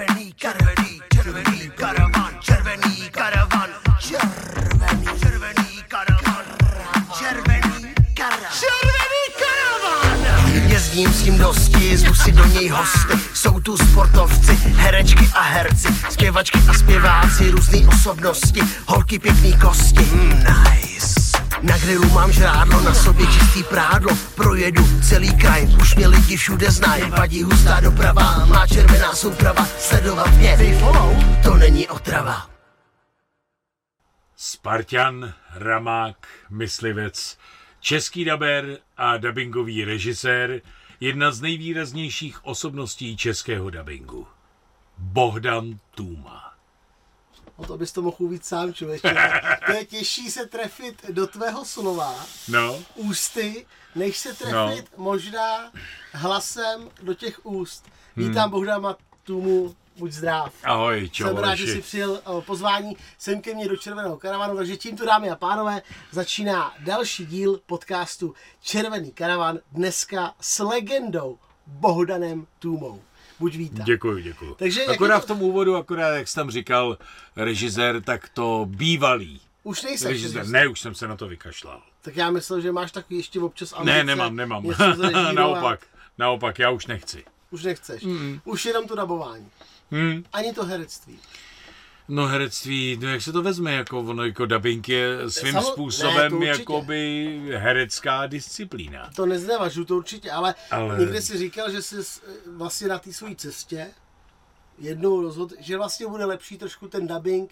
Červený, červený, červený karavan, červený karavan, červený, červený karavan, červený karavan, červený karavan. Jezdím s tím dosti, zvu si do něj hosty, jsou tu sportovci, herečky a herci, zpěvačky a zpěváci, různé osobnosti, holky pěkný kosti, mm, nice. Na grilu mám žrádlo, na sobě čistý prádlo Projedu celý kraj, už mě lidi všude znají Vadí hustá doprava, má červená souprava Sledovat mě, to není otrava Spartan, Ramák, Myslivec, český daber a dubbingový režisér, jedna z nejvýraznějších osobností českého dubbingu. Bohdan Tůma. O to bys to mohl uvíct sám, člověče. To je těžší se trefit do tvého slova, No, ústy, než se trefit no. možná hlasem do těch úst. Vítám hmm. Bohdama Tumu, buď zdrav. ahoj, čau, Jsem rád, že jsi přijel o, pozvání sem ke mně do Červeného karavanu, takže tímto dámy a pánové začíná další díl podcastu Červený karavan dneska s legendou Bohdanem Tůmou. Buď vítám. Děkuji, děkuji. Takže akorát to- v tom úvodu, akorát jak jsi tam říkal režisér, tak to bývalý Už nejsem režisér. Ne, už jsem se na to vykašlal. Tak já myslel, že máš takový ještě občas Ne, ambice nemám, nemám. zrežírovat. naopak, naopak, já už nechci. Už nechceš. Mm. Už jenom to dabování. Hmm. Ani to herectví. No herectví, no jak se to vezme, jako ono, jako dubbing je svým Samo- ne, způsobem určitě. jakoby herecká disciplína. To neznevažu, to určitě, ale, Ale- někde si říkal, že jsi vlastně na té své cestě jednou rozhodl, že vlastně bude lepší trošku ten dubbing,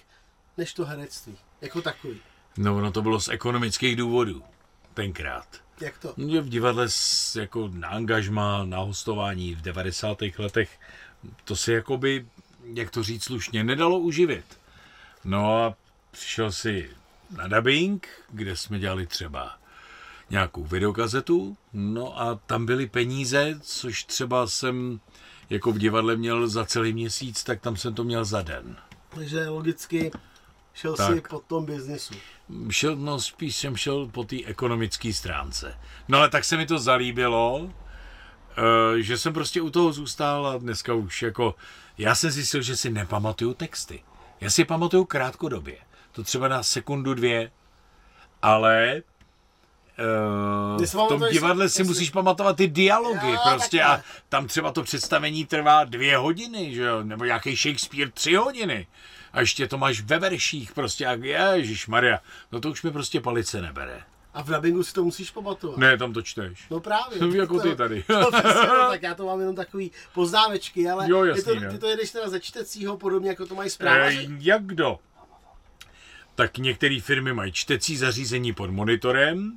než to herectví. Jako takový. No ono to bylo z ekonomických důvodů, tenkrát. Jak to? Mě v divadle jako na angažma, na hostování v 90. letech, to se jakoby, jak to říct slušně, nedalo uživit. No a přišel si na dubbing, kde jsme dělali třeba nějakou videokazetu, no a tam byly peníze, což třeba jsem jako v divadle měl za celý měsíc, tak tam jsem to měl za den. Takže logicky šel Tak. si po tom biznisu. Šel, no spíš jsem šel po té ekonomické stránce. No ale tak se mi to zalíbilo, že jsem prostě u toho zůstal a dneska už jako, já jsem zjistil, že si nepamatuju texty. Já si je pamatuju krátkodobě. To třeba na sekundu, dvě, ale Uh, v tom divadle si musíš pamatovat ty dialogy Jo, prostě a tam třeba to představení trvá dvě hodiny, že jo, nebo nějaký Shakespeare tři hodiny a ještě to máš ve verších prostě a ježiš Maria, no to už mi prostě palice nebere. A v dubbingu si to musíš pamatovat. Ne, tam to čteš. No právě. Jsem jako To- ty tady. No, přesně, no, tak já to mám jenom takový poznámečky, ale Jo, ty, jasný, to, ne. ty to jedeš teda ze čtecího, podobně jako to mají Eh, zprávaři. jak kdo? Tak některé firmy mají čtecí zařízení pod monitorem,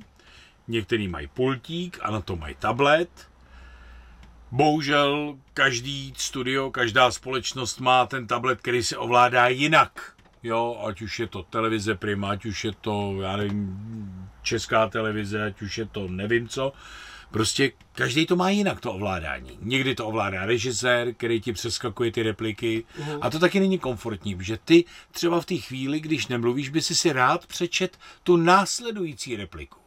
některý mají pultík a na to mají tablet. Bohužel každý studio, každá společnost má ten tablet, který se ovládá jinak. Jo, ať už je to televize Prima, ať už je to, já nevím, česká televize, ať už je to nevím co. Prostě každý to má jinak, to ovládání. Někdy to ovládá režisér, který ti přeskakuje ty repliky. A to taky není komfortní, protože ty třeba v té chvíli, když nemluvíš, by si si rád přečet tu následující repliku.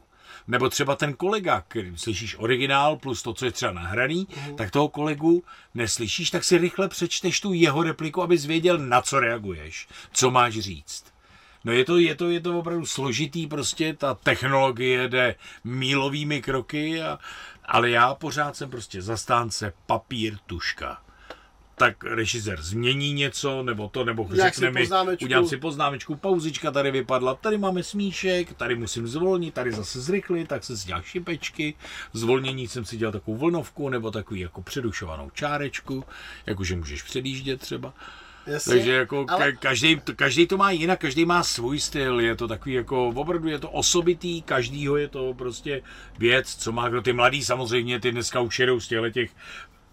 Nebo třeba ten kolega, který slyšíš originál plus to, co je třeba nahraný, tak toho kolegu neslyšíš, tak si rychle přečteš tu jeho repliku, abys věděl, na co reaguješ, co máš říct. No je to, je to, je to opravdu složitý, prostě ta technologie jde mílovými kroky, a, ale já pořád jsem prostě zastánce papír, tuška. Tak režisér změní něco, nebo to, nebo řekne mi, udělám si poznámečku, pauzička tady vypadla, tady máme smíšek, tady musím zvolnit, tady zase zrychlit, tak jsem si dělal šipečky, zvolnění jsem si dělal takovou vlnovku, nebo takový jako předušovanou čárečku, jakože můžeš předjíždět třeba. Jasně, Takže jako ale- každý, každý to má jinak, každý má svůj styl, je to takový jako, opravdu je to osobitý, každýho je to prostě věc, co má kdo, ty mladý samozřejmě, ty dneska už jedou z těchto těch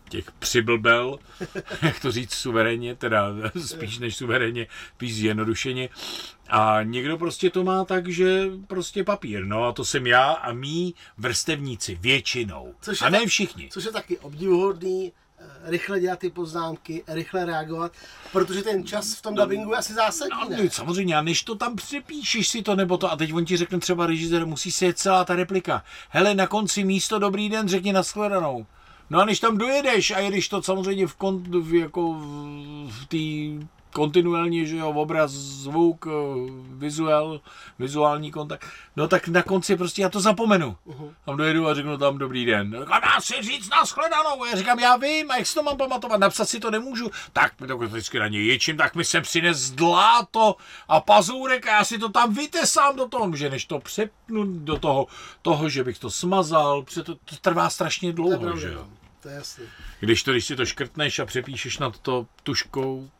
těch přiblbel, jak to říct suverénně, teda spíš než suverénně, spíš zjednodušeně. A někdo prostě to má tak, že prostě papír, no a to jsem já a mý vrstevníci většinou. Což a ne tak- všichni. Což je taky obdivuhodný, rychle dělat ty poznámky, rychle reagovat, protože ten čas v tom dubbingu je asi zásadní, No, ne? no, samozřejmě, a než to tam přepíšeš si to nebo to, a teď on ti řekne třeba režisér, musí se jet celá ta replika. Hele, na konci místo dobrý den, řekni nashledanou. No a než tam dojedeš a jedeš to samozřejmě v, kon, v jako v, v té kontinuálně, že jo, obraz, zvuk, eh, vizuál, vizuální kontakt, no tak na konci prostě já to zapomenu. Uh-huh. Tam dojedu a řeknu tam dobrý den. A dá si říct nashledanou. Já říkám, já vím, a jak si to mám pamatovat, napsat si to nemůžu. Tak mi to vždycky na něj ječím, tak mi se přines dláto a pazůrek a já si to tam vytesám do toho, že než to přepnu do toho, toho, že bych to smazal, protože to, to trvá strašně dlouho, pravda, že jo. no. To je jasný. Když to, když si to škrtneš a přepíšeš na to tuškou,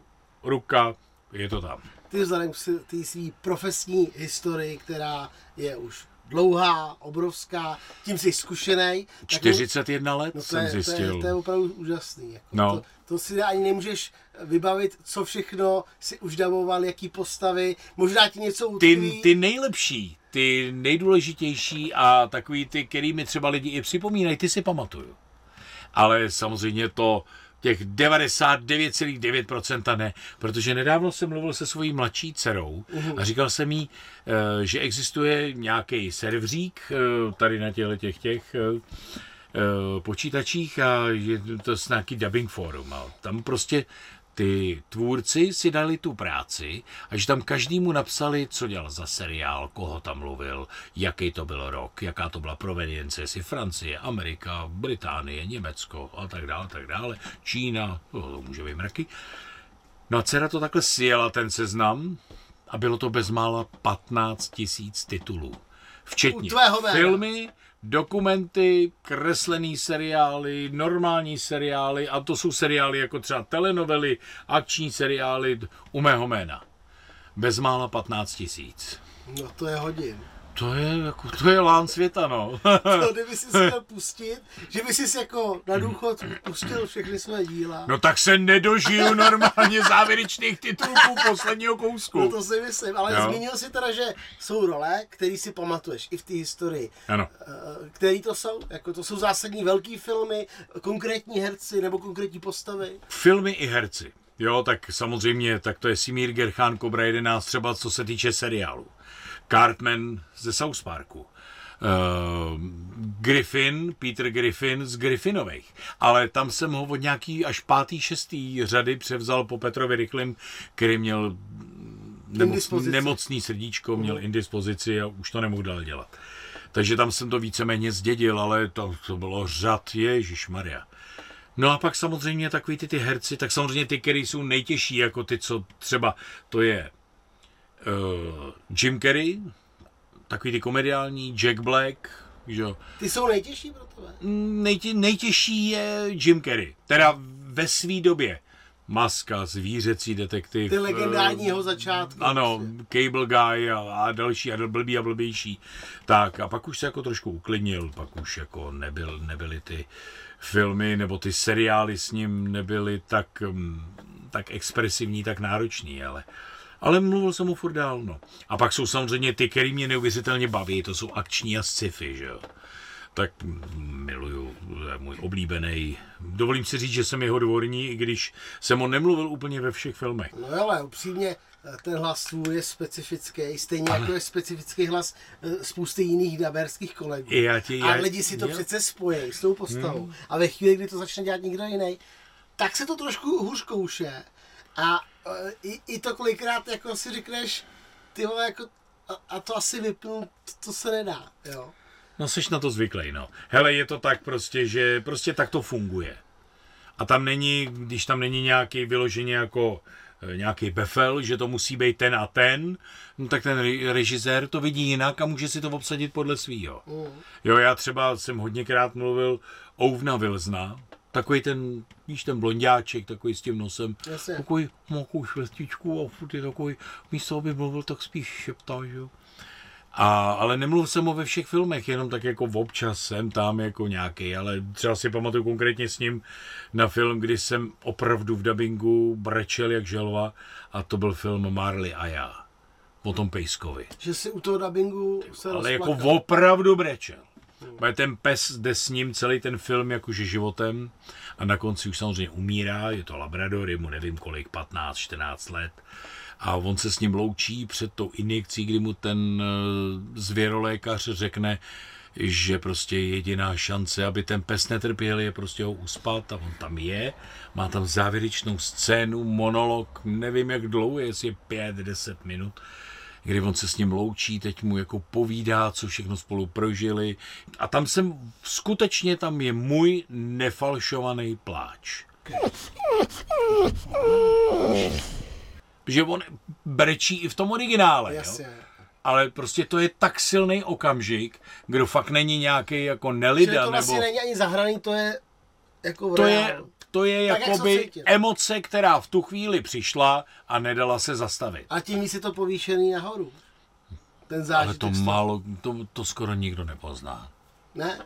ruka, je to tam. Ty vzhledem k té svý profesní historii, která je už dlouhá, obrovská, tím jsi zkušený. 41 let no to jsem je, zjistil. To je, to je opravdu úžasný. Jako No. to, to si ani nemůžeš vybavit, co všechno si už davoval, jaký postavy, možná ti něco utkví. ty, ty nejlepší, ty nejdůležitější a takový ty, který mi třeba lidi i připomínají, ty si pamatuju. Ale samozřejmě to těch 99,9% ne, protože nedávno jsem mluvil se svojí mladší dcerou a říkal jsem jí, eh, že existuje nějaký serverík eh, tady na těchto těch, těch eh, počítačích a je to s nějaký dubbing forum. A tam prostě ty tvůrci si dali tu práci a že tam každému napsali, co dělal za seriál, koho tam mluvil, jaký to byl rok, jaká to byla provenience, jestli Francie, Amerika, Británie, Německo a tak dále, tak dále, Čína, to, to může být mraky. No a dcera to takhle sjela ten seznam a bylo to bezmála 15 tisíc titulů. Včetně filmy, dokumenty, kreslený seriály, normální seriály a to jsou seriály jako třeba telenovely, akční seriály u mého jména. Bezmála 15 tisíc. No to je hodin. To je, jako, to je lán světa, no. To, kdyby si měl pustit, že by si jako na důchod pustil všechny své díla. No tak se nedožiju normálně závěrečných titulků posledního kousku. No to si myslím, ale Jo. zmínil si teda, že jsou role, které si pamatuješ i v té historii. Ano. Eh, Který to jsou? Jako to jsou zásadní velký filmy, konkrétní herci nebo konkrétní postavy? Filmy i herci. Jo, tak samozřejmě, tak to je Simír Gerchán Cobra 11, třeba co se týče seriálu. Cartman ze South Parku. Uh, Griffin, Peter Griffin z Griffinových. Ale tam jsem ho od nějaký až pátý, šestý řady převzal po Petrovi Rychlým, který měl nemoc, nemocný srdíčko, měl indispozici a už to nemohl dál dělat. Takže tam jsem to víceméně zdědil, ale to, to bylo řad, Ježíš Maria. No a pak samozřejmě takový ty, ty herci, tak samozřejmě ty, který jsou nejtěžší, jako ty, co třeba, to je Jim Carrey, takový ty komediální, Jack Black, že jo. Ty jsou nejtěžší pro tebe? Nejtě, nejtěžší je Jim Carrey, teda ve své době. Maska, zvířecí detektiv. Ty eh, legendárního začátku. ano, Cable Guy a, a další a blbý a blbější. Tak a pak už se jako trošku uklidnil, pak už jako nebyl, nebyly ty filmy nebo ty seriály s ním nebyly tak, mm, tak expresivní, tak náročný, ale ale mluvil jsem mu furt dál, no. A pak jsou samozřejmě ty, který mě neuvěřitelně baví, to jsou akční a sci-fi, že jo. Tak miluju, to je můj oblíbený. Dovolím si říct, že jsem jeho dvorní, i když jsem on nemluvil úplně ve všech filmech. No ale upřímně, eh, ten hlas tvůj je specifický, stejně jako je specifický hlas eh, spousty jiných daberských kolegů. Já ti- a já- lidi si to jo. přece spojí s tou postavou. A ve chvíli, kdy to začne dělat někdo jiný, tak se to trošku hůř kouše. A eh, i, i to kolikrát jako si řekneš, ty vole, jako, a, a to asi vypnu, to, to se nedá, jo. No, seš na to zvyklý, no. Hele, je to tak prostě, že prostě tak to funguje. A tam není, když tam není nějaký vyloženě jako eh, nějaký befel, že to musí být ten a ten, no tak ten re- režisér to vidí jinak a může si to obsadit podle svýho. Jo, já třeba jsem hodněkrát mluvil Ouvna Vilzna, takový ten, víš, ten blondáček, takový s tím nosem, Jasně. takový takovou švestičku a furt je takový, místo aby mluvil, tak spíš šeptá, že jo. A, ale nemluvil jsem ho ve všech filmech, jenom tak jako občas jsem tam jako nějaký, ale třeba si pamatuju konkrétně s ním na film, kdy jsem opravdu v dabingu brečel jak želva a to byl film Marley a já. O tom Pejskovi. Že si u toho dubbingu se Ale jako rozplakal. opravdu brečel. Protože ten pes jde s ním celý ten film jakože životem a na konci už samozřejmě umírá, je to Labrador, je mu nevím kolik, 15, 14 let. A on se s ním loučí před tou injekcí, kdy mu ten eh, zvěrolékař řekne, že prostě jediná šance, aby ten pes netrpěl, je prostě ho uspat a on tam je. Má tam závěrečnou scénu, monolog, nevím jak dlouho, jestli je 5-10 minut kdy on se s ním loučí, teď mu jako povídá, co všechno spolu prožili. A tam jsem, skutečně tam je můj nefalšovaný pláč. Že on brečí i v tom originále, Jasně. jo? ale prostě to je tak silný okamžik, kdo fakt není nějaký jako nelida, Že to vlastně nebo není ani zahraný, to je jako to je. To je Tak, jak jakoby cítil. emoce, která v tu chvíli přišla a nedala se zastavit. A tím je to povýšený nahoru. Ten zážitek. Ale to málo, to, to skoro nikdo nepozná. Ne?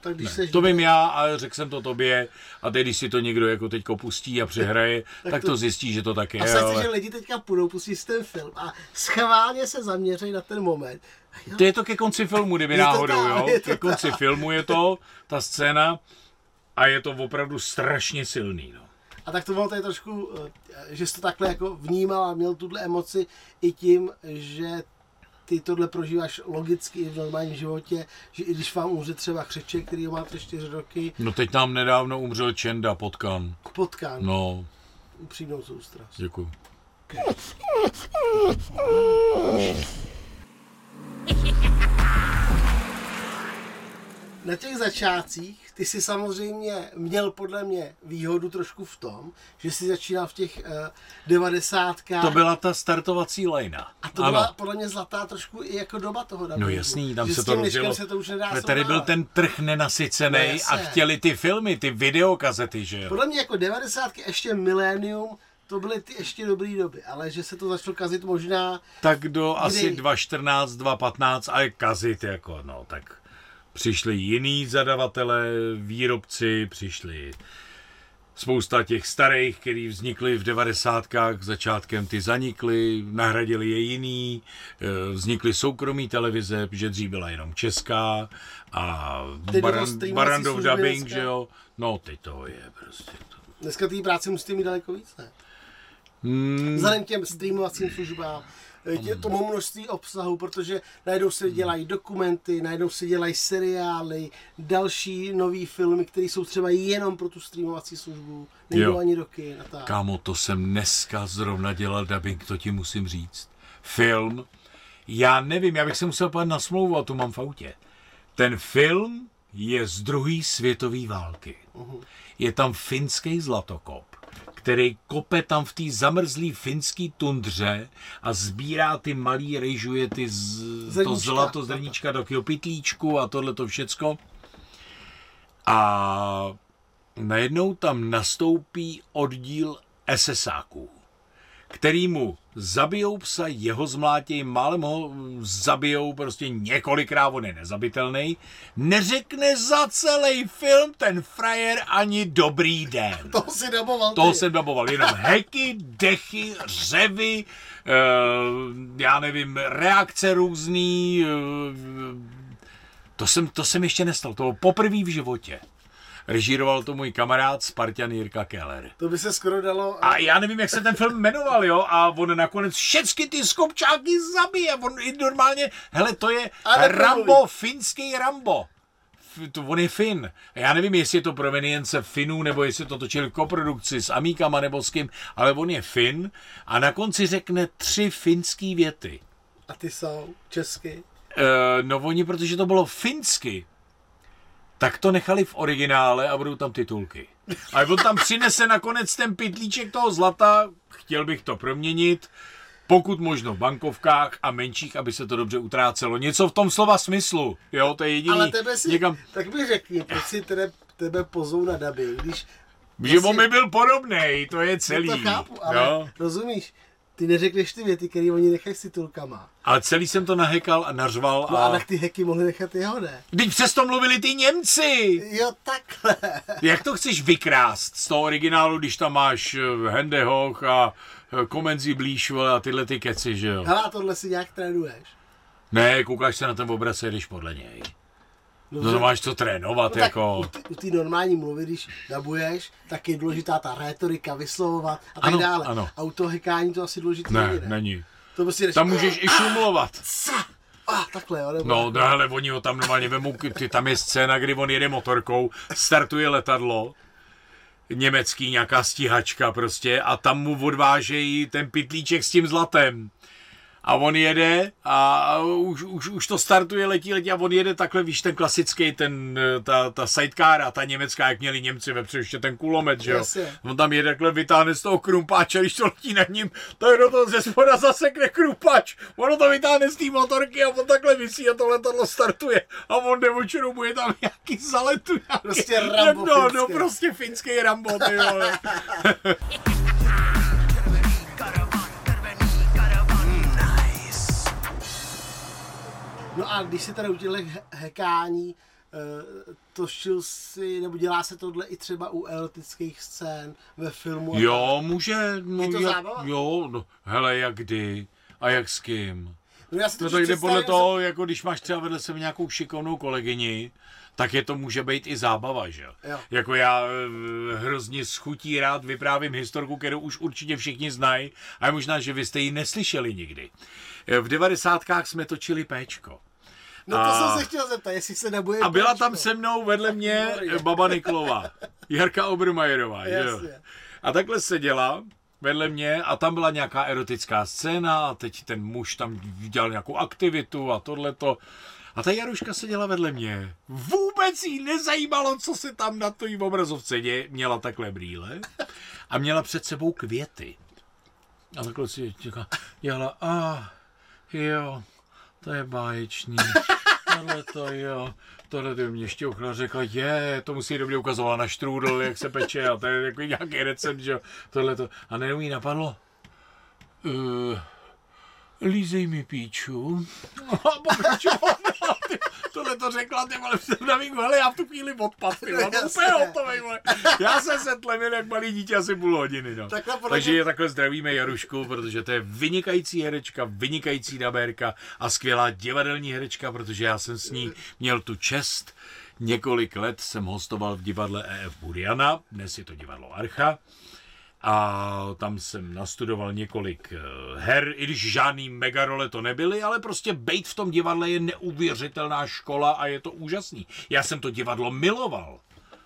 Tak když seš To vím já a řekl jsem to tobě a teď, když si to někdo jako teďko pustí a přehraje, tak to- to zjistí, že to tak je. A se chci, že Ale lidi teďka půjdou, pustí si ten film a schválně se zaměří na ten moment. Jo, to je to ke konci filmu, kdyby náhodou, tak, jo. je to Ke konci tak. filmu je to, ta scéna a je to opravdu strašně silný, no. A tak to to je trošku, eh, že jsi to takhle jako vnímal a měl tuhle emoci i tím, že ty tohle prožíváš logicky i v normálním životě, že i když vám umře třeba křeček, který máte 4 roky, No teď nám nedávno umřel Čenda Potkan. potkán, no. No, upřímnou soustrast. děkuji. Na těch začátcích ty si samozřejmě měl podle mě výhodu trošku v tom, že jsi začínal v těch uh, devadesátkách. To byla ta startovací lejna. a to byla podle mě zlatá trošku i jako doba toho No dubbingu. jasný, tam že se to rozjelo. se to už nedá Ale tady byl ten trh nenasycený No a chtěli ty filmy, ty videokazety, že jo? Podle mě jako devadesátky ještě milénium, to byly ty ještě dobré doby, ale že se to začalo kazit možná, Tak do asi Kdy? 2.14, 2.15 a je kazit jako, no, tak přišli jiný zadavatelé, výrobci, přišli spousta těch starých, který vznikly v devadesátkách, začátkem ty zanikly, nahradili je jiný, eh, vznikly soukromí televize, protože dřív byla jenom česká a Baran, Barandov dubbing, dneska. že jo? No, teď to je prostě to. dneska té práce musíte mít daleko víc, ne? Hmm, Vzhledem k těm streamovacím službám, tě, tomu množství obsahu, protože najednou se dělají dokumenty, najednou se dělají seriály, další nový filmy, které jsou třeba jenom pro tu streamovací službu, nejdou Jo. ani do kin a tak. Kámo, to jsem dneska zrovna dělal dubbing, to ti musím říct. Film, já nevím, já bych se musel podívat na smlouvu, a tu mám v autě. Ten film je z druhé světové války. Je tam finský zlatokop, který kope tam v té zamrzlý finský tundře a sbírá ty malý, rejžuje ty z, to Zrníčka. zlato z zrníčka do takového pytlíčku a tohle to všecko. A najednou tam nastoupí oddíl SSáků, který mu zabijou psa, jeho zmlátějí, málem ho zabijou, prostě několikrát, on je nezabitelný, neřekne za celý film ten frajer ani dobrý den. To si daboval ty. jsem daboval jenom heky, dechy, řevy, eh, já nevím, reakce různý. eh, to, jsem, to jsem ještě nestal, to poprvé v životě. Režíroval to můj kamarád Spartan Jirka Keller. To by se skoro dalo... A já nevím, jak se ten film jmenoval, jo, a on nakonec všechny ty skopčáky zabije, on i normálně, hele, to je Ale Rambo, finský Rambo. To, on je Fin. Já nevím, jestli je to provenience Finů, nebo jestli to točili v koprodukci s Amíkama nebo s kým, ale on je Fin a na konci řekne tři finský věty. A ty jsou česky. E, no oni, protože to bylo finsky, tak to nechali v originále a budou tam titulky. A on tam přinese nakonec ten pytlíček toho zlata, chtěl bych to proměnit, pokud možno v bankovkách a menších, aby se to dobře utrácelo. Něco v tom slova smyslu, jo, to je jediný. Ale tebe si, Někam, tak mi řekni, proč si tebe, tebe pozou na dubbing, když... že on mi byl podobnej, to je celý. To chápu, ale jo. rozumíš, ty neřekneš ty věty, které oni nechají s titulkama. Ale celý jsem to nahekal a nařval No a a... tak ty heky mohli nechat jeho, ne? Teď přesto mluvili ty Němci! Jo, takhle. Jak to chceš vykrást z toho originálu, když tam máš eh, Hendehoch a eh, Komenzi blíž vole, a tyhle ty keci, že jo? Hele, a tohle si nějak trénuješ. Ne, koukáš se na ten obraz a jdeš podle něj. No to máš co trénovat, No jako... u té- normální mluvy, když dabuješ, tak je důležitá ta rétorika, vyslovovat a tak Ano, dále. ano. A u toho hekání to asi důležité Ne, není, ne? není. To prostě jdeš, Tam můžeš i šumlovat. Sa! A ah, takhle, jo, nebo No, no, ale oni ho tam normálně vemou, ty, tam je scéna, kdy on jede motorkou, startuje letadlo, německý nějaká stíhačka prostě a tam mu odvážejí ten pitlíček s tím zlatem. A on jede a už, už, už to startuje, letí, letí a on jede takhle, víš, ten klasický, ten, ta, ta sidecar a ta německá, jak měli Němci vepředu, ještě ten kulomet, že jo. Jasně. On tam jede takhle, vytáhne z toho krumpáče, když to letí nad ním, to do toho ze spoda zasekne krumpáč. Ono to vytáhne z té motorky a on takhle visí a to letadlo startuje. A on jde očerubuje tam nějaký zaletu. Nějaký, Prostě Rambo No, no, prostě finský Rambo, ty vole. No a když se teda u těchto he- hekání, eh, točil si, nebo dělá se tohle i třeba u erotických scén ve filmu? Jo, může. No, Je to jak, zábava? Jo, no, hele, jak kdy a jak s kým. No, já si No totiž to jde podle toho, jako když máš třeba vedle sebe nějakou šikovnou kolegyni, tak je to může být i zábava, že Jo. Jako já eh, hrozně schutí rád vyprávím historku, kterou už určitě všichni znají, a je možná, že vy jste ji neslyšeli nikdy. Eh, V devadesátkách jsme točili Péčko. No to a- jsem se chtěl zeptat, jestli se nebojí. A byla péčko. tam se mnou vedle mě Maria. baba Niklova, Jarka Obermajerová, jo. A takhle seděla vedle mě a tam byla nějaká erotická scéna a teď ten muž tam dělal nějakou aktivitu a tohleto. A ta Jaruška seděla vedle mě. Vůbec jí nezajímalo, co se tam na té obrazovce děje. Měla takhle brýle a měla před sebou květy. A takhle si dělala, a jo, to je báječný. Tohle to jo, tohle by mě šťouchla, řekla, je, to musí dobře ukazovat na štrůdl, jak se peče a to je jako nějaký recept, že jo, tohle to. A nejenom jí napadlo, uh, lízej mi píču. A pokračovala, tohle to řekla, ty vole, jsem na mýku, hele, já v tu chvíli odpad, ty vole, úplně hotovej, vole. Já jsem se tlemil jak malý dítě asi půl hodiny, no. Takhle podle Takže je takhle zdravíme Jarušku, protože to je vynikající herečka, vynikající dabérka a skvělá divadelní herečka, protože já jsem s ní měl tu čest. Několik let jsem hostoval v divadle EF Buriana, dnes je to divadlo Archa. A tam jsem nastudoval několik eh, her, i když žádný megarole to nebyly, ale prostě bejt v tom divadle je neuvěřitelná škola a je to úžasný. Já jsem to divadlo miloval,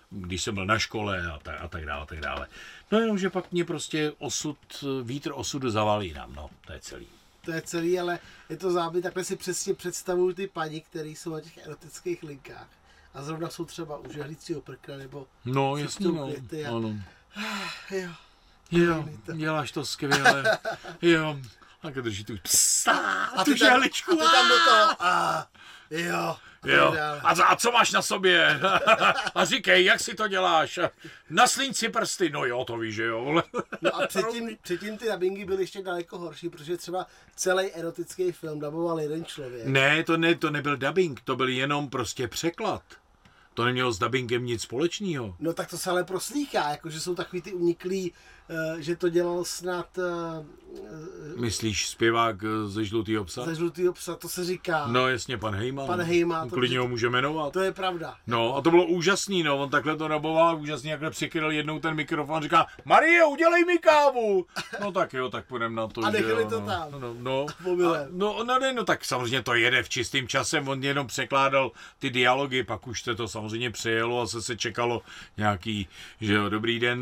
když jsem byl na škole a tak, a tak dále, a tak dále. No jenom, že pak mě prostě osud, vítr osudu zavalí nám, no, to je celý. To je celý, ale je to záběr, takhle si přesně představuju ty paní, které jsou na těch erotických linkách. A zrovna jsou třeba u žehlícího prkna, nebo No, jasně, no. Ano. jo. Jo, děláš to skvěle. Jo. A když drží tu, A tu a žehličku. ty tam do toho, a jo. a Jo. A, co- a co máš na sobě? a říkej, jak si to děláš? Na slínci prsty. No jo, to víš, že jo. No a předtím, předtím ty dubbingy byly ještě daleko horší, protože třeba celý erotický film daboval jeden člověk. ne, to ne, to nebyl dubbing, to byl jenom prostě překlad. To nemělo s dubbingem nic společného. No tak to se ale proslýchá, jakože jsou takový ty uniklí, eh, že to dělal snad eh, Myslíš zpěvák eh, ze žlutýho psa? ze žlutýho psa, to se říká. No jasně, pan Hejman. Pan Hejman, Klidně ho může jmenovat. To je pravda. No a to bylo úžasný, no, on takhle to naboval, úžasně jakhle přikryl jednou ten mikrofon, říká, Marie, udělej mi kávu. No tak jo, tak půjdem na to, A nechali jo, to no, tam. No, no, Omylem. a, no, no, ne, no, tak samozřejmě to jede v čistým časem, on jenom překládal ty dialogy, pak už se to samozřejmě přejelo a se se čekalo nějaký, že jo, dobrý den,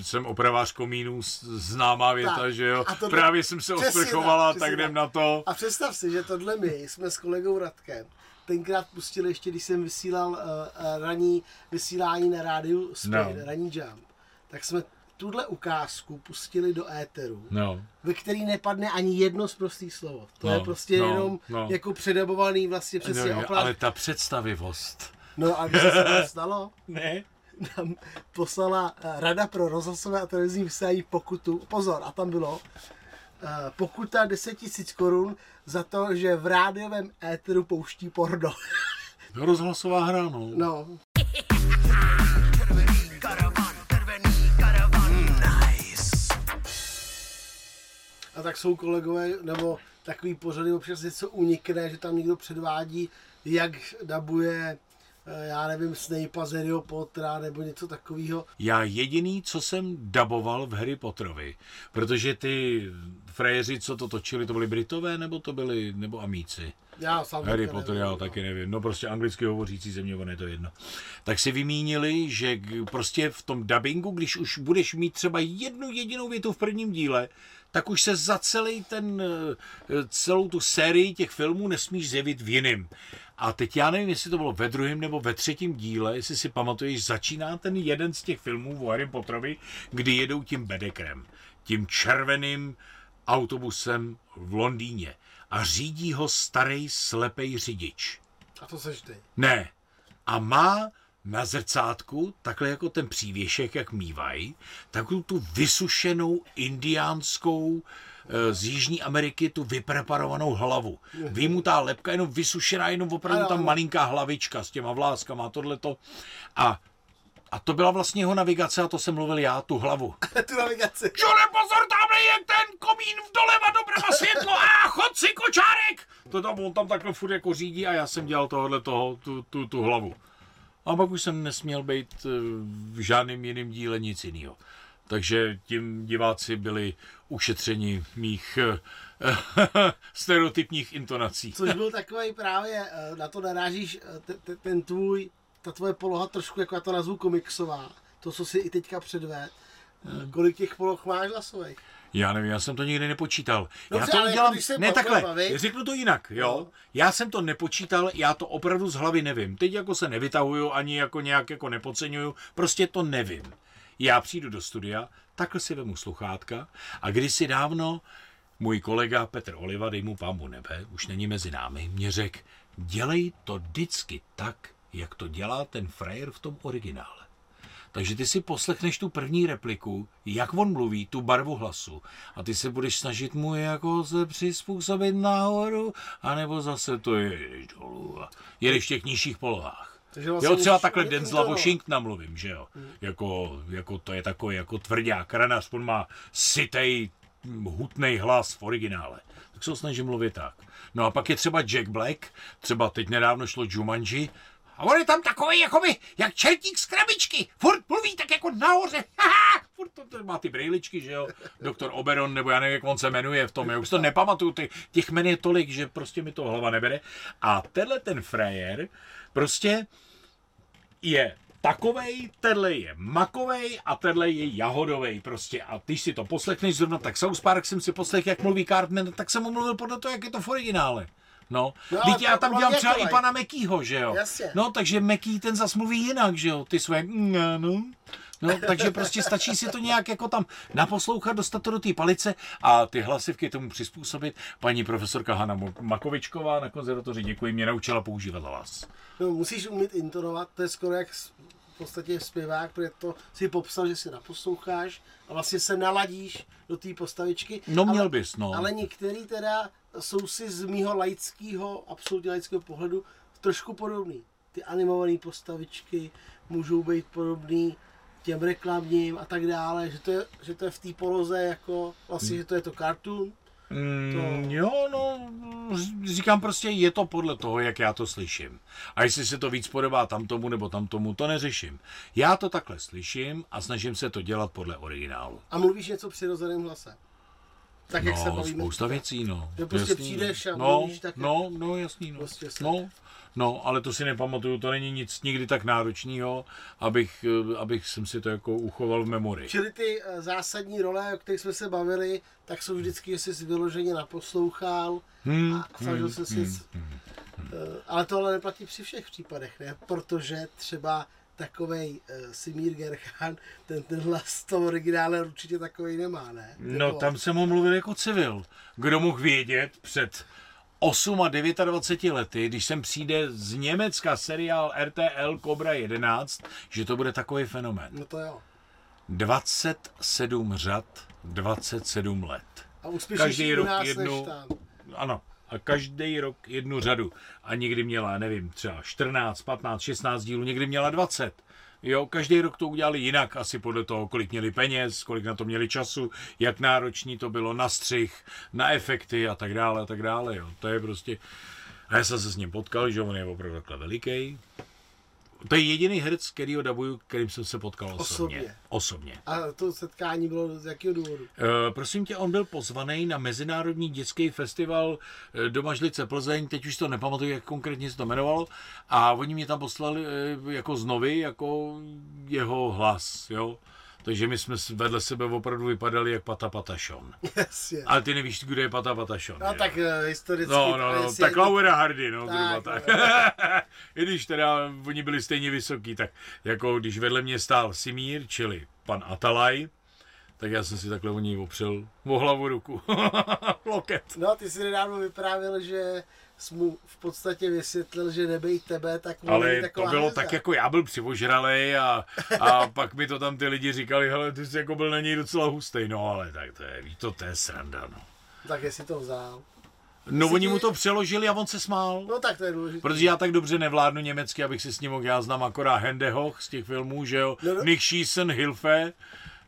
jsem opravář komínů, známá věta, Tak, že jo, a to- právě jsem se osprchovala, tak, jdem na to. A představ si, že tohle my jsme s kolegou Radkem tenkrát pustili ještě, když jsem vysílal uh, uh, ranní vysílání na rádiu Speed, No. ranní jump, tak jsme tuhle ukázku pustili do éteru, No, ve který nepadne ani jedno z prostých slovo. To No, je prostě no, jenom no. jako předabovaný vlastně přesně no ale ta představivost. No a když se to stalo, Ne? Nám poslala eh, Rada pro rozhlasové a televizní vysílání pokutu. Pozor, a tam bylo eh, pokuta 10 000 korun za to, že v rádiovém éteru pouští porno. Rozhlasová hra, no. No, a tak jsou kolegové, nebo takový pořady občas něco unikne, že tam někdo předvádí, jak dabuje já nevím, Snape z Harryho Pottera nebo něco takového. Já jediný, co jsem daboval v Harry Potterovi, protože ty frajeři, co to točili, to byli Britové nebo to byli, nebo Amíci? Já sám Harry Potter, nevím, já no. taky nevím. No prostě anglicky hovořící země, ono je to jedno. Tak si vymínili, že prostě v tom dubbingu, když už budeš mít třeba jednu jedinou větu v prvním díle, tak už se za celý ten, eh, celou tu sérii těch filmů nesmíš zjevit v jiném. A teď já nevím, jestli to bylo ve druhém nebo ve třetím díle, jestli si pamatuješ, začíná ten jeden z těch filmů o Harry Potterovi, kdy jedou tím bedekrem, tím červeným autobusem v Londýně a řídí ho starý slepej řidič. A to seš ty. Ne. A má na zrcátku, takhle jako ten přívěšek, jak mývají, takovou tu vysušenou indiánskou eh, z Jižní Ameriky tu vypreparovanou hlavu. Vymutá lepka, jenom vysušená, jenom opravdu tam malinká hlavička s těma vláskama a tohleto. A, a to byla vlastně jeho navigace a to jsem mluvil já, tu hlavu. tu navigaci. Čore, pozor, tamhle je ten komín v doleva, doprava světlo, a chod si, kočárek! To tam, on tam takhle furt jako řídí a já jsem dělal tohle toho, tu, tu, tu hlavu. A pak už jsem nesměl být eh, v žádném jiném díle nic jiného. Takže tím diváci byli ušetřeni mých eh, stereotypních intonací. Což byl takový právě, eh, na to narážíš, eh, te- te- ten tvůj, ta tvoje poloha trošku, jako já to nazvu komiksová. To, co si i teďka předved. Kolik těch poloh máš hlasových? Já nevím, já jsem to nikdy nepočítal. já Dobře, to ale udělám, ne takhle, bavit- řeknu to jinak, jo. No. Já jsem to nepočítal, já to opravdu z hlavy nevím. Teď jako se nevytahuju, ani jako nějak jako nepodceňuju, prostě to nevím. Já přijdu do studia, takhle si vemu sluchátka a kdysi dávno můj kolega Petr Oliva, dej mu pámu nebe, už není mezi námi, mě řekl, dělej to vždycky tak, jak to dělá ten frajer v tom originále. Takže ty si poslechneš tu první repliku, jak on mluví, tu barvu hlasu a ty se budeš snažit mu jako se přizpůsobit nahoru, anebo zase to jedeš dolů a jedeš v těch nižších polohách. Takže vlastně jo, třeba takhle Denzela intonovat. Washingtona mluvím, že jo. Jako, jako to je takový jako tvrdák, ranař, on má sitej, hutnej hlas v originále. Tak se ho snažím mluvit tak. No a pak je třeba Jack Black, třeba teď nedávno šlo Jumanji, a on je tam takový, jakoby, jak čertík z krabičky. Furt mluví tak jako nahoře. Haha, furt to, to má ty brejličky, že jo. Doktor Oberon, nebo já nevím, jak on se jmenuje v tom. Já už to nepamatuju, ty, těch men je tolik, že prostě mi to hlava nebere. A tenhle ten frajer prostě je takovej, tenhle je makovej a tenhle je jahodovej prostě. A když si to poslechneš zrovna, tak South Park jsem si poslech, jak mluví Cartman, tak jsem mu mluvil podle toho, jak je to v originále. No, No, teď já tam dělám třeba i pana Mekýho, že jo? Jasně. No, takže Meký ten zas mluví jinak, že jo? Ty své, mm, no. No, takže prostě stačí si to nějak jako tam naposlouchat, dostat to do té palice a ty hlasivky tomu přizpůsobit. Paní profesorka Hanna Makovičková na konzervatoři, děkuji, mě naučila používat hlas. No, musíš umět intonovat, to je skoro jak v podstatě zpěvák, protože to si popsal, že si naposloucháš a vlastně se naladíš do té postavičky. No, měl ale, bys, no. Ale některý teda jsou si z mýho laického, absolutně laického pohledu trošku podobný. Ty animované postavičky můžou být podobný těm reklamním a tak dále, že to je, že to je v té poloze jako, vlastně, že to je to cartoon, Mm, jo, no, říkám prostě, je to podle toho, jak já to slyším. A jestli se to víc podobá tamtomu nebo tamtomu, to neřeším. Já to takhle slyším a snažím se to dělat podle originálu. a mluvíš něco přirozeným hlasem. Tak, jak se No, bavíme. spousta věcí, no. Že prostě Jasný, přijdeš a no, mluvíš tak, no, no, jasný, no. Prostě se- no. No, ale to si nepamatuju, to není nic nikdy tak náročného, abych, eh, abych jsem si to jako uchoval v memorii. Čili ty eh, zásadní role, o kterých jsme se bavili, tak jsou vždycky, že jsi vyloženě naposlouchal Hmm, a snažil hmm, se si... Eh, Ale to ale neplatí při všech případech, ne? Protože třeba takovej uh, Simír Gerchan, ten, ten hlas toho originále určitě takový nemá, ne? No, Nebo- tam jsem mu mluvil jako civil. Kdo mohl vědět před 8 a 29 lety, když sem přijde z Německa seriál RTL Cobra 11, že to bude takový fenomén. No to jo. 27 řad, 27 let. A Každý rok jednu, tam. ano, a každý rok jednu řadu. A někdy měla, nevím, třeba 14, 15, 16 dílů, někdy měla 20. Jo, každý rok to udělali jinak, asi podle toho, kolik měli peněz, kolik na to měli času, jak náročný to bylo na střih, na efekty a tak dále a tak dále. Jo. To je prostě... A já jsem se s ním potkal, že on je opravdu takhle veliký. To je jediný herec, který ho dabuju, kterým jsem se potkal osobně. Osobně. Osobně. A to setkání bylo z jakého důvodu? Uh, prosím tě, on byl pozvaný na Mezinárodní dětský festival eh, do Mažlice Plzeň, teď už to nepamatuju, jak konkrétně se to jmenovalo, a oni mě tam poslali eh, jako znovy, jako jeho hlas, jo. Takže my jsme vedle sebe opravdu vypadali jak Pata Patašon. Jasně. Ale ty nevíš, kdo je Pata Patašon. No že? tak eh, historicky... No, no, no, tak Laura Hardy, no, Tak, tak, no. tak. I když teda oni byli stejně vysoký, tak jako když vedle mě stál Simír, čili pan Atalaj, tak já jsem si takhle o něj opřel o hlavu ruku. Loket. No, ty si nedávno vyprávěl, že jsi mu v podstatě vysvětlil, že nebej tebe, tak není Ale to bylo hvězda. tak, jako já byl přivožralej a, a pak mi to tam ty lidi říkali, hele, ty jsi jako byl na něj docela hustý. No ale tak to je, víš, to, to je sranda, no. Tak jestli to vzal. No oni mu to přeložili a on se smál. No tak to je důležité. Protože já tak dobře nevládnu německy, abych si s ním mohl, já znám akorát Hendehoch z těch filmů, že jo, No, no. Nick Schiessen, Hilfe,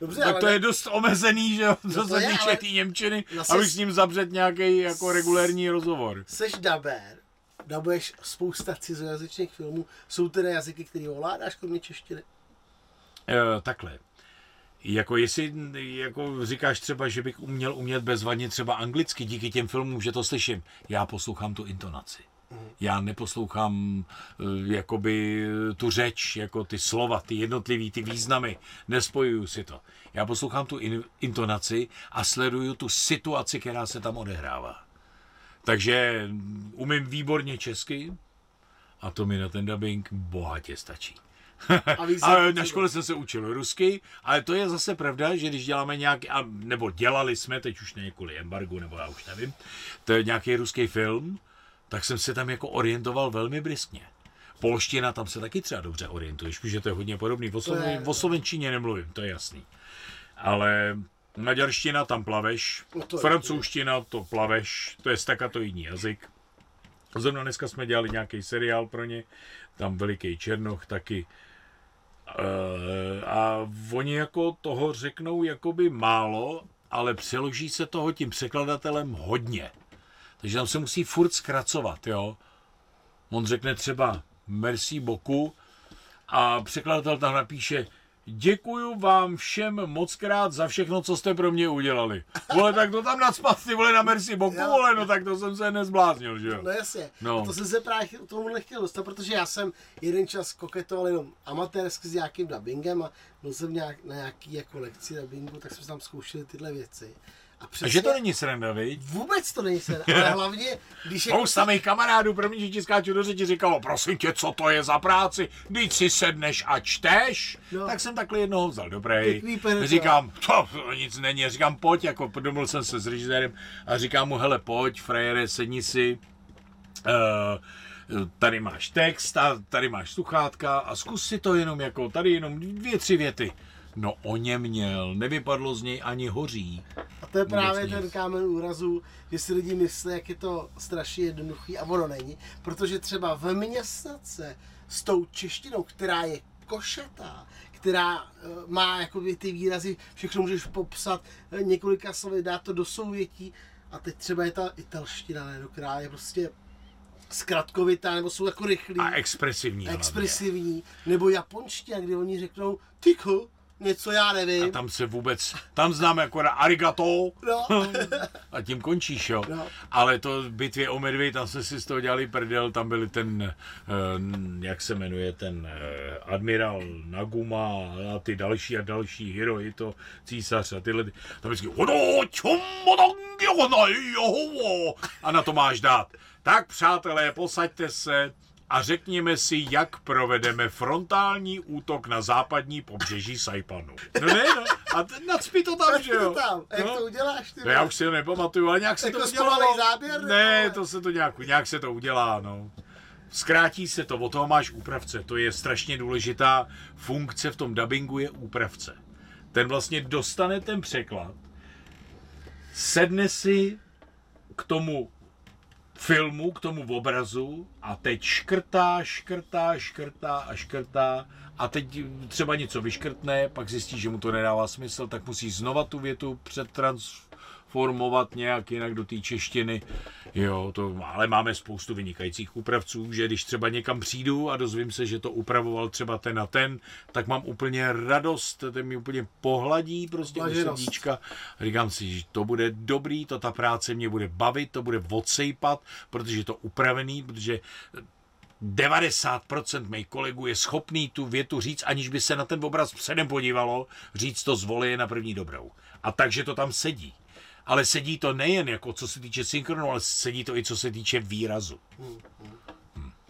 Dobře, tak ale to ne- je dost omezený, že jo, No co se týče ale- té Němčiny, abych s- s ním zabřet nějaký jako regulérní rozhovor. seš daber, dabuješ spousta cizojazyčných filmů, jsou tedy jazyky, které ovládáš, kromě češtiny? E, takhle. Jako jestli jako říkáš třeba, že bych uměl umět bezvadně třeba anglicky díky těm filmům, že to slyším. Já poslouchám tu intonaci. Já neposlouchám eh, jakoby tu řeč, jako ty slova, ty jednotlivý, ty významy. Nespojuju si to. Já poslouchám tu in, intonaci a sleduju tu situaci, která se tam odehrává. Takže mm, umím výborně česky a to mi na ten dubbing bohatě stačí. A A na škole jsem se učil rusky, ale to je zase pravda, že když děláme nějaký, a, nebo dělali jsme, teď už ne kvůli embargu, nebo já už nevím, to je nějaký ruský film, tak jsem se tam jako orientoval velmi briskně. Polština, tam se taky třeba dobře orientuješ, protože to je hodně podobný. O, To je- o slovenčině nemluvím, to je jasný. Ale maďarština, tam plaveš, No to je- francouzština, to plaveš, to je stakatoidní jazyk. Zrovna dneska jsme dělali nějaký seriál pro ně, tam veliký Černoch taky. E, a oni jako toho řeknou jakoby málo, ale přeloží se toho tím překladatelem hodně. Takže tam se musí furt zkracovat, jo. On řekne třeba merci boku a překladatel tam napíše Děkuju vám všem moc krát za všechno, co jste pro mě udělali. Vole, tak to tam nadspat, ty vole, na merci boku, Jo. vole, no tak to jsem se nezbláznil, že jo. No jasně, No. no. to jsem se právě k tomu nechtěl dostat, protože já jsem jeden čas koketoval jenom amatérsky s nějakým dubbingem a byl jsem nějak, na nějaký jako lekci dubbingu, tak jsme tam zkoušeli tyhle věci. A A přesně, že to není sranda, viď? Vůbec to není sen, ale hlavně, když je... Spousta mých kamarádů, pro mě, že ti skáču do řeči, říkalo, prosím tě, co to je za práci, když si sedneš a čteš, No. tak jsem takhle jednoho vzal, dobrý. Říkám, to, to nic není, říkám, pojď, jako domluvil jsem se s režisérem a říkám mu, hele, pojď, frajere, sedni si, uh, tady máš text, a tady máš sluchátka a zkus si to jenom jako, tady jenom dvě, tři věty. No o něm měl, nevypadlo z něj ani hoří. A to je právě ten kámen úrazu, že si lidi myslí, jak je to strašně jednoduchý a ono není. Protože třeba vyměstnat se s tou češtinou, která je košatá, která eh, má jakoby ty výrazy, všechno můžeš popsat eh, několika slovy, dát to do souvětí a teď třeba je ta italština, ne, která je prostě zkratkovitá, nebo jsou jako rychlí, A expresivní. hlavně. expresivní, nebo japonština, kdy oni řeknou tyko, něco já nevím. A tam se vůbec, tam známe akorát arigato No. a tím končíš, jo. No. Ale to v bitvě o medvěd, tam jsme si z toho dělali prdel, tam byli ten, eh, jak se jmenuje, ten eh, admirál Naguma a ty další a další heroji, to císař a tyhle, ty- tam vždycky a na to máš dát. Tak přátelé, posaďte se, a řekněme si, jak provedeme frontální útok na západní pobřeží Saipanu. No ne, no. A t- nacpi to tam, že to jo? tam? Jak no. to uděláš? Ty No já už si to nepamatuju, ale nějak se to zpomalej udělalo. záběr? Ne, to se to nějak, nějak se to udělá, no. Zkrátí se to, o toho máš úpravce. To je strašně důležitá funkce v tom dubbingu je úpravce. Ten vlastně dostane ten překlad, sedne si k tomu filmu, k tomu obrazu a teď škrtá, škrtá, škrtá a škrtá a teď třeba něco vyškrtne, pak zjistí, že mu to nedává smysl, tak musí znova tu větu formovat nějak jinak do té češtiny. Jo, to, ale máme spoustu vynikajících úpravců, že když třeba někam přijdu a dozvím se, že to upravoval třeba ten a ten, tak mám úplně radost, ten mi úplně pohladí prostě Blaženost. srdíčka. Říkám si, že to bude dobrý, to ta práce mě bude bavit, to bude odsejpat, protože je to upravený, protože 90% mých kolegů je schopný tu větu říct, aniž by se na ten obraz předem podívalo, říct to zvoli na první dobrou. A takže to tam sedí. Ale sedí to nejen jako co se týče synchronu, ale sedí to i co se týče výrazu.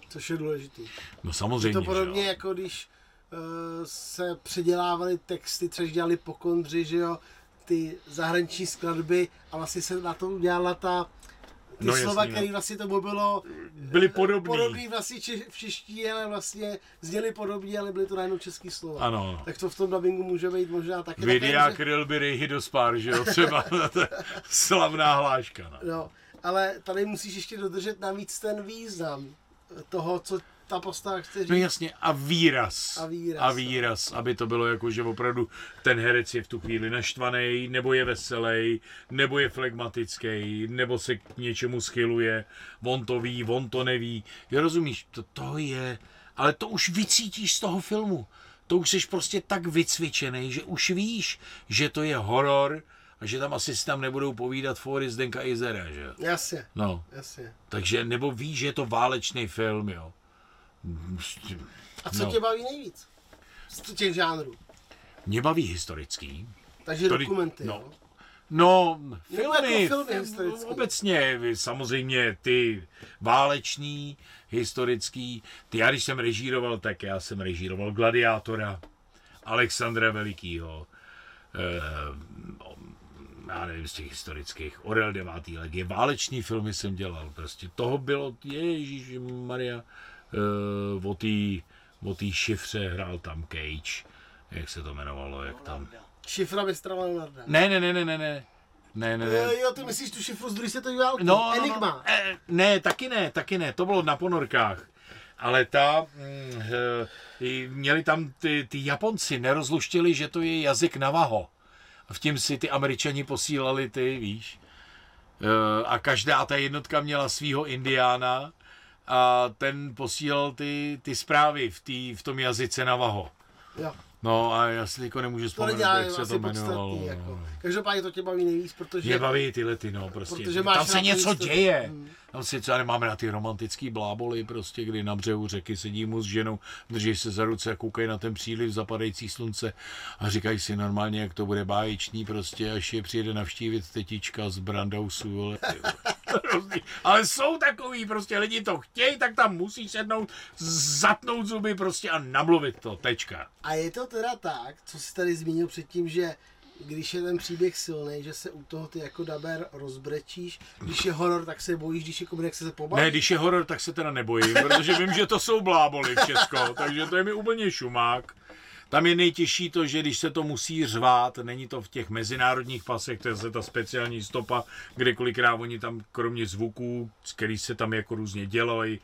Což je důležitý. No Je samozřejmě, to podobně jo. jako když uh, se předělávaly texty, třeba dělali po kondři, že jo, ty zahraniční skladby a vlastně se na to udělala ta ty No no, jasný, slova, no. které vlastně to bylo Byly podobný. podobný vlastně če, v češtině, ale vlastně zněly podobně, ale byly to najednou český slova. Ano, no. Tak to v tom dubbingu může být možná taky také, že- kryl by rejhy do spár, že jo, třeba slavná hláška. No. No, ale tady musíš ještě dodržet navíc ten význam toho, co ta postava chce říct. No jasně, a výraz. A výraz, A no. výraz, aby to bylo jako, že opravdu ten herec je v tu chvíli naštvaný, nebo je veselý, nebo je flegmatický, nebo se k něčemu schyluje, on to ví, on to neví. Jo, rozumíš, to, to je, ale to už vycítíš z toho filmu. To už jsi prostě tak vycvičený, že už víš, že to je horor a že tam asi si tam nebudou povídat Fory Zdenka Izera, že jo. Jasně, No, jasně. takže, nebo víš, že je to válečný film, jo. A co No. tě baví nejvíc? Z těch žánrů. Mě baví historický. Takže Tady- dokumenty, no. no. No, Nebo filmy, jako filmy historický. obecně, samozřejmě ty váleční, historický, ty já když jsem režíroval, tak já jsem režíroval Gladiátora, Alexandra Velikýho, eh, já nevím, z těch historických, Orel 9. legie, váleční filmy jsem dělal, prostě toho bylo, Ježíš Maria, o té o té šifře hrál tam Cage, jak se to jmenovalo, jak tam... Šifra Bystrava Leonarda. Ne, ne, ne, ne, ne, ne. Ne, ne, ne. Jo, jo, ty myslíš tu šifru z druhé světové války? No, no, Enigma. no, eh, ne, taky ne, taky ne, to bylo na ponorkách. Ale ta, mm, eh, i měli tam ty, ty Japonci, nerozluštili, že to je jazyk Navaho. A v tím si ty Američani posílali ty, víš. Eh, A každá ta jednotka měla svýho indiána a ten posílal ty, ty zprávy v, tý, v tom jazyce Navaho. Jo. No a já si teďko nemůžu To vzpomenout, nedělá jak se to jmenovalo. Jako. Každopádně to tě baví nejvíc, protože... Mě baví tyhle ty, no, prostě. Protože máš tam se něco děje. Hmm. Tam si třeba nemáme na ty romantický bláboli, prostě, kdy na břehu řeky sedí mu s ženou, drží se za ruce a koukají na ten příliv zapadající slunce a říkají si normálně, jak to bude báječný, prostě, až je přijede navštívit tetička z Brandausu. Ale, ale jsou takový, prostě lidi to chtějí, tak tam musí sednout, zatnout zuby prostě a namluvit to, tečka. A je to teda tak, co jsi tady zmínil předtím, že když je ten příběh silný, že se u toho ty jako daber rozbrečíš, když je horor, tak se bojíš, když je komedie, se pobaví. Ne, když je horor, tak se teda nebojím, protože vím, že to jsou bláboli v Česko, takže to je mi úplně šumák. Tam je nejtěžší to, že když se to musí řvát, není to v těch mezinárodních pasech, to je zase ta speciální stopa, kde kolikrát oni tam kromě zvuků, který se tam jako různě dělají,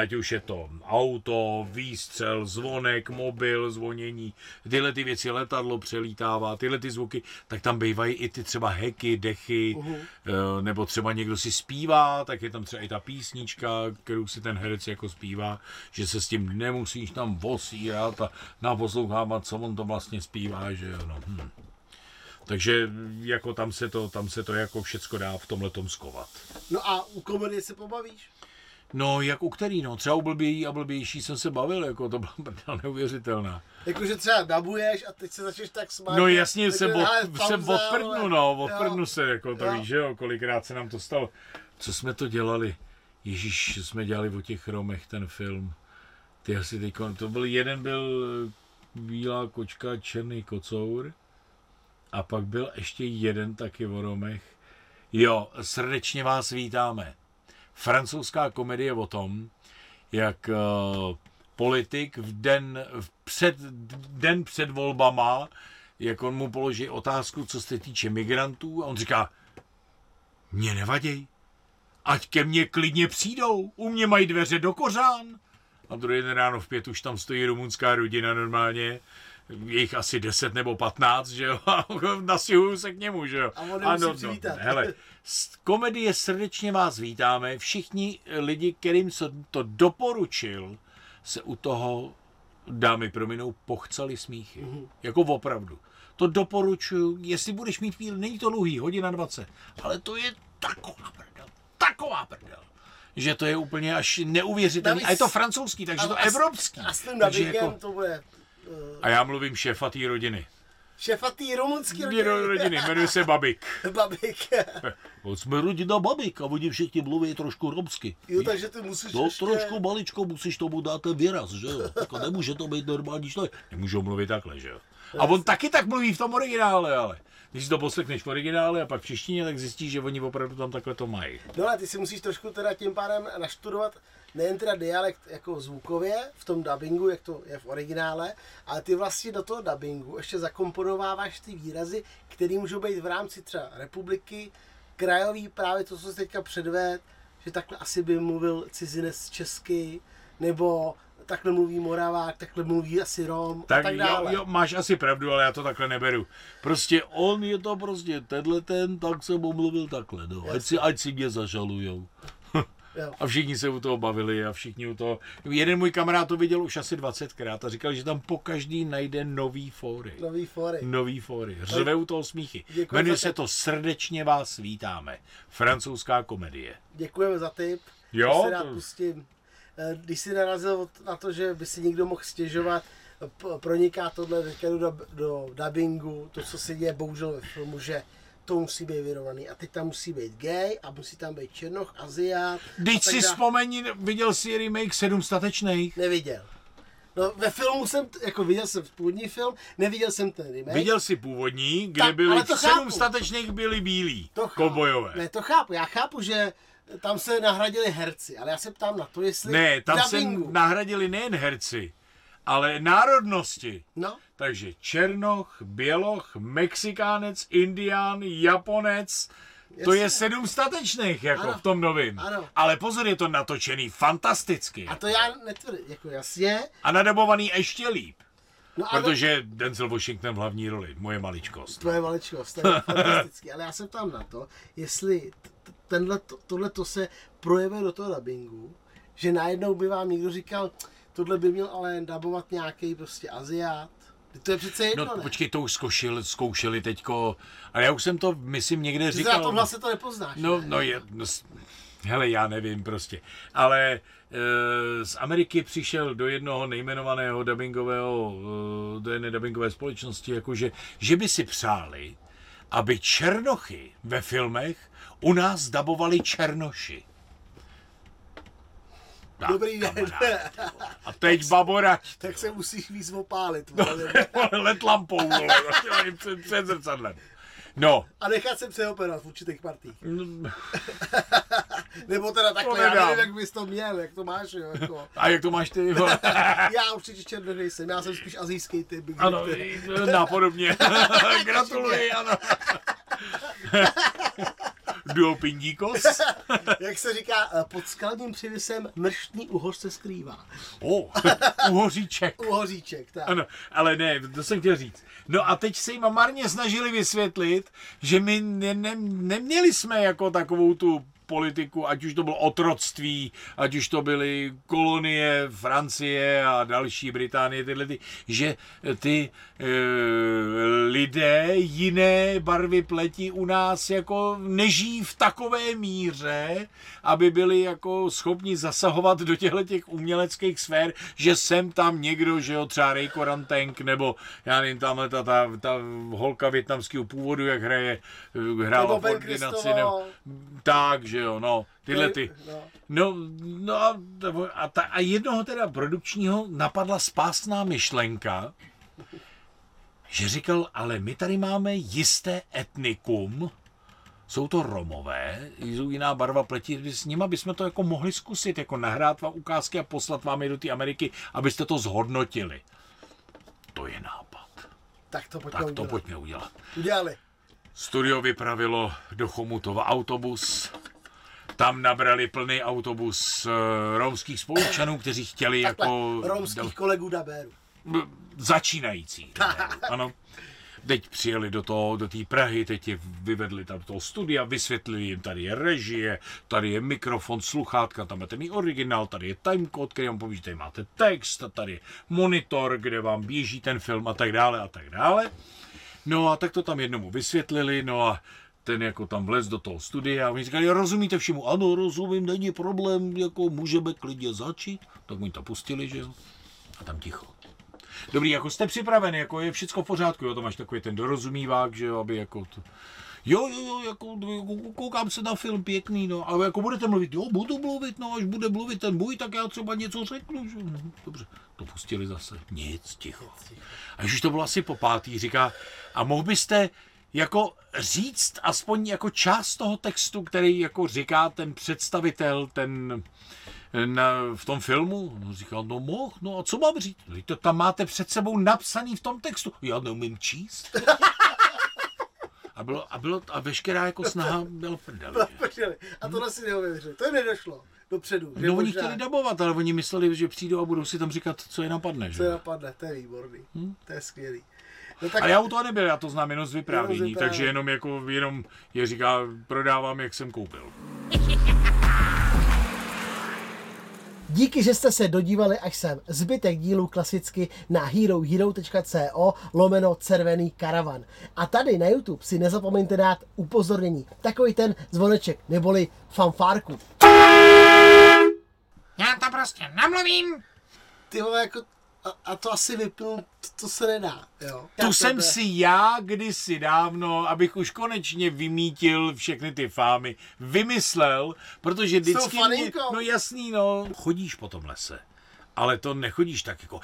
ať už je to auto, výstřel, zvonek, mobil, zvonění, tyhle ty věci, letadlo přelítává, tyhle ty zvuky, tak tam bývají i ty třeba heky, dechy, Uhu. Eh, nebo třeba někdo si zpívá, tak je tam třeba i ta písnička, kterou si ten herec jako zpívá, že se s tím nemusíš tam osírat a naposlouchávat, co on to vlastně zpívá, že jo, no. Hm. Takže jako tam se to, tam se to jako všecko dá v tomhle tom skovat. No a u komedie se pobavíš? No, jak u který, no, třeba u blbějí a blbější jsem se bavil, jako to byla prdel neuvěřitelná. Jakože třeba dabuješ a teď se začneš tak smát. No jasně, se, pauza, se odprdnu, ale- no, jo. odprdnu se, jako to Jo. víš, že jo, kolikrát se nám to stalo. Co jsme to dělali? Ježíš, jsme dělali o těch Romech ten film. Ty asi teď, to byl, jeden byl Bílá kočka, Černý kocour a pak byl ještě jeden taky o Romech. Jo, srdečně vás vítáme. Francouzská komedie o tom, jak uh, politik v den v před, den před volbama, jak on mu položí otázku, co se týče migrantů a on říká, mě nevadí, ať ke mně klidně přijdou, u mě mají dveře do kořán. A druhý den ráno v pět už tam stojí rumunská rodina normálně, je jich asi 10 nebo 15, že jo, a nastěhuju se k němu, že jo. A nemusí přivítat. hele, z komedie srdečně vás vítáme, všichni lidi, kterým jsem to doporučil, se u toho, dámy prominou, pochcali smíchy. Mm-hmm. Jako opravdu. To doporučuju, jestli budeš mít chvíli, není to dlouhý, hodina 20, ale to je taková prdel, taková prdel že to je úplně až neuvěřitelné. A je to francouzský, takže to evropský. A s tím takže jako, to bude... Uh, a já mluvím šéfa té rodiny. Šéfa té rumunské rodiny? rodiny, jmenuje se Babik. Babik. Jsme rodina Babik a oni všichni mluví trošku romsky. Jo, takže ty musíš No, ještě... trošku maličko musíš tomu dát ten výraz, že jo. Jako nemůže to být normální člověk. Nemůžou mluvit takhle, že jo. A on taky tak mluví v tom originále, ale. Když si to poslechneš v originále a pak v češtině, tak zjistíš, že oni opravdu tam takhle to mají. No a ty si musíš trošku teda tím pádem naštudovat nejen teda dialekt jako zvukově v tom dubbingu, jak to je v originále, ale ty vlastně do toho dubbingu ještě zakomponováváš ty výrazy, které můžou být v rámci třeba republiky, krajový, právě to, co se teďka předved, že takhle asi by mluvil cizinec česky, nebo takhle mluví Moravák, takhle mluví asi Rom tak, a tak dále. Jo, jo, máš asi pravdu, ale já to takhle neberu. Prostě on je to prostě tenhle ten, tak jsem mu mluvil takhle, no. Ať si, ať si mě zažalujou. Jo. A všichni se u toho bavili a všichni u toho. Jeden můj kamarád to viděl už asi 20krát a říkal, že tam po každý najde nový fóry. Nový fóry. Nový fóry. Řve u toho smíchy. Jmenuje se to Srdečně vás vítáme. Francouzská komedie. Děkujeme za tip. Jo. Se rád to... pustím. Eh, když si narazil na to, že by si někdo mohl stěžovat, proniká tohle do, do dubbingu, to, co se děje bohužel ve filmu, že to musí být vyrovaný. A teď tam musí být gay a musí tam být černoch, aziát. Teď si vzpomeni, viděl jsi remake Sedm statečných? Neviděl. No, ve filmu jsem, jako viděl jsem původní film, neviděl jsem ten remake. Viděl jsi původní, kde tak, byli sedm chápu. statečných byli bílí, to kobojové. Ne, to chápu, já chápu, že tam se nahradili herci, ale já se ptám na to, jestli... Ne, tam se nahradili nejen herci, ale národnosti. No. Takže Černoch, Běloch, Mexikánec, Indián, Japonec, Jasně. To je sedm statečných, jako ano. v tom novém. Ale pozor, je to natočený fantasticky. A to já netvrdím, jako jasně. A nadabovaný ještě líp. No, ale... Protože Denzel Washington v hlavní roli, moje maličkost. Tvoje maličkost, to je fantastický. Ale já se ptám na to, jestli tenhle, tohle to se projevuje do toho dubbingu, že najednou by vám někdo říkal, tohle by měl ale dabovat nějaký prostě Aziát, to je přece jedno, No ne? počkej, to už zkoušeli, zkoušeli teďko, ale já už jsem to, myslím, někde Ty říkal. Ty tomhle se to nepoznáš. No, ne? no je, no, hele, já nevím prostě, ale e, z Ameriky přišel do jednoho nejmenovaného dubbingového, e, do jedné dubbingové společnosti, jakože, že by si přáli, aby černochy ve filmech u nás dabovali černoši. Tak, Dobrý den. A teď babora. Tak se musíš víc opálit. Let lampou, vole, před, před zrcadlem. No. A nechat se přeoperovat v určitých partích. No. Nebo teda takhle, já nevím, jak bys to měl, jak to máš, jo, jako. A jak to máš ty, Já určitě černý nejsem, já jsem spíš azijský typ. Ano, napodobně. Gratuluji, ano. Duo pindíkos. Jak se říká, eh, pod skladním přivisem mrštný uhoř se skrývá. O, oh, uhoříček. uhoříček, tak. Ano, ale ne, to jsem chtěl říct. No a teď se jim marně snažili vysvětlit, že my ne, ne, neměli jsme jako takovou tu politiku, ať už to bylo otroctví, ať už to byly kolonie Francie a další Británie, tyhle ty, že ty e, lidé jiné barvy pleti u nás jako nežijí v takové míře, aby byli jako schopni zasahovat do těchto těch uměleckých sfér, že sem tam někdo, že jo, třeba Ray Korantank, nebo já nevím, tamhle ta, ta, ta holka větnamského původu, jak hraje, hrála v ordinaci, nebo, tak, že jo, no, tyhle ty. No, no a, a, ta, a jednoho teda produkčního napadla spásná myšlenka, že říkal, ale my tady máme jisté etnikum, jsou to Romové, jsou jiná barva pleti, s nima bychom to jako mohli zkusit, jako nahrát vám ukázky a poslat vám je do té Ameriky, abyste to zhodnotili. To je nápad. Tak to pojďme tak udělat. to pojďme udělat. Udělali. Studio vypravilo do Chomutova autobus, tam nabrali plný autobus uh, romských spolučanů, kteří chtěli Takhle, jako... Romských kolegů Dabéru. b- začínající. Ano. Teď přijeli do toho, do té Prahy, teď je vyvedli tam do toho studia, vysvětlili jim, tady je režie, tady je mikrofon, sluchátka, tam máte mý originál, tady je timecode, který vám poví, že tady máte text, a tady je monitor, kde vám běží ten film a tak dále a tak dále. No a tak to tam jednomu vysvětlili, no a ten jako tam vlez do toho studia a oni říkali, rozumíte všemu? Ano, rozumím, není problém, jako můžeme klidně začít. Tak oni to pustili, že jo? A tam ticho. Dobrý, jako jste připraven, jako je všechno v pořádku, jo, to máš takový ten dorozumívák, že jo, aby jako to... Jo, jo, jo, jako, jako koukám se na film pěkný, no, ale jako budete mluvit, jo, budu mluvit, no, až bude mluvit ten bůj, tak já třeba něco řeknu, že no, dobře, to pustili zase, nic, ticho. A už to bylo asi po pátý, říká, a mohl byste jako říct aspoň jako část toho textu, který jako říká ten představitel, ten na, v tom filmu? No, říkal, no mohl, no a co mám říct? No, to tam máte před sebou napsaný v tom textu. Já neumím číst. A, bylo, a, bylo, a veškerá jako snaha byla prdeli. A to si neuvěřili. To jim nedošlo dopředu. že No oni možná- chtěli dabovat, ale oni mysleli, že přijdou a budou si tam říkat, co je napadne. Co je Že? napadne, to je výborný. To je skvělý. No tak Ale já u toho nebyl, já to znám jenom z vyprávění, Jenom z vyprávění. takže jenom jako, jenom je říká, prodávám, jak jsem koupil. Díky, že jste se dodívali až sem. Zbytek dílu klasicky na herohero.co lomeno červený karavan. A tady na YouTube si nezapomeňte dát upozornění. Takový ten zvoneček, neboli fanfárku. Já to prostě namluvím. Ty vole, jako, a, a to asi vypnu, to, to se nedá, jo. Tu Já jsem si já kdysi dávno, abych už konečně vymítil všechny ty fámy, vymyslel, protože vždycky mě, no jasný, no, chodíš po tom lese, ale to nechodíš tak jako,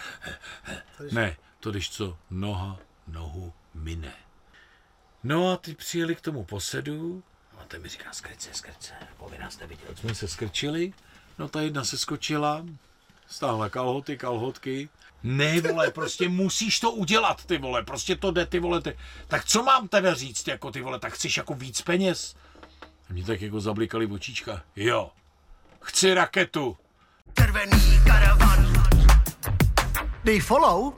ne, to když co, noha nohu mine. No a ty přijeli k tomu posedu a ten mi říká, skrce, skrce, jako vy nás neviděli. Jsme se skrčili, no ta jedna se skočila, stáhla kalhoty, kalhotky. Ne, vole, prostě musíš to udělat, ty vole, prostě to jde, ty vole, ty. Tak co mám teda říct, jako ty vole, tak chceš jako víc peněz? A mě tak jako zablikali očička. Jo, chci raketu. Červený karavan. Dej follow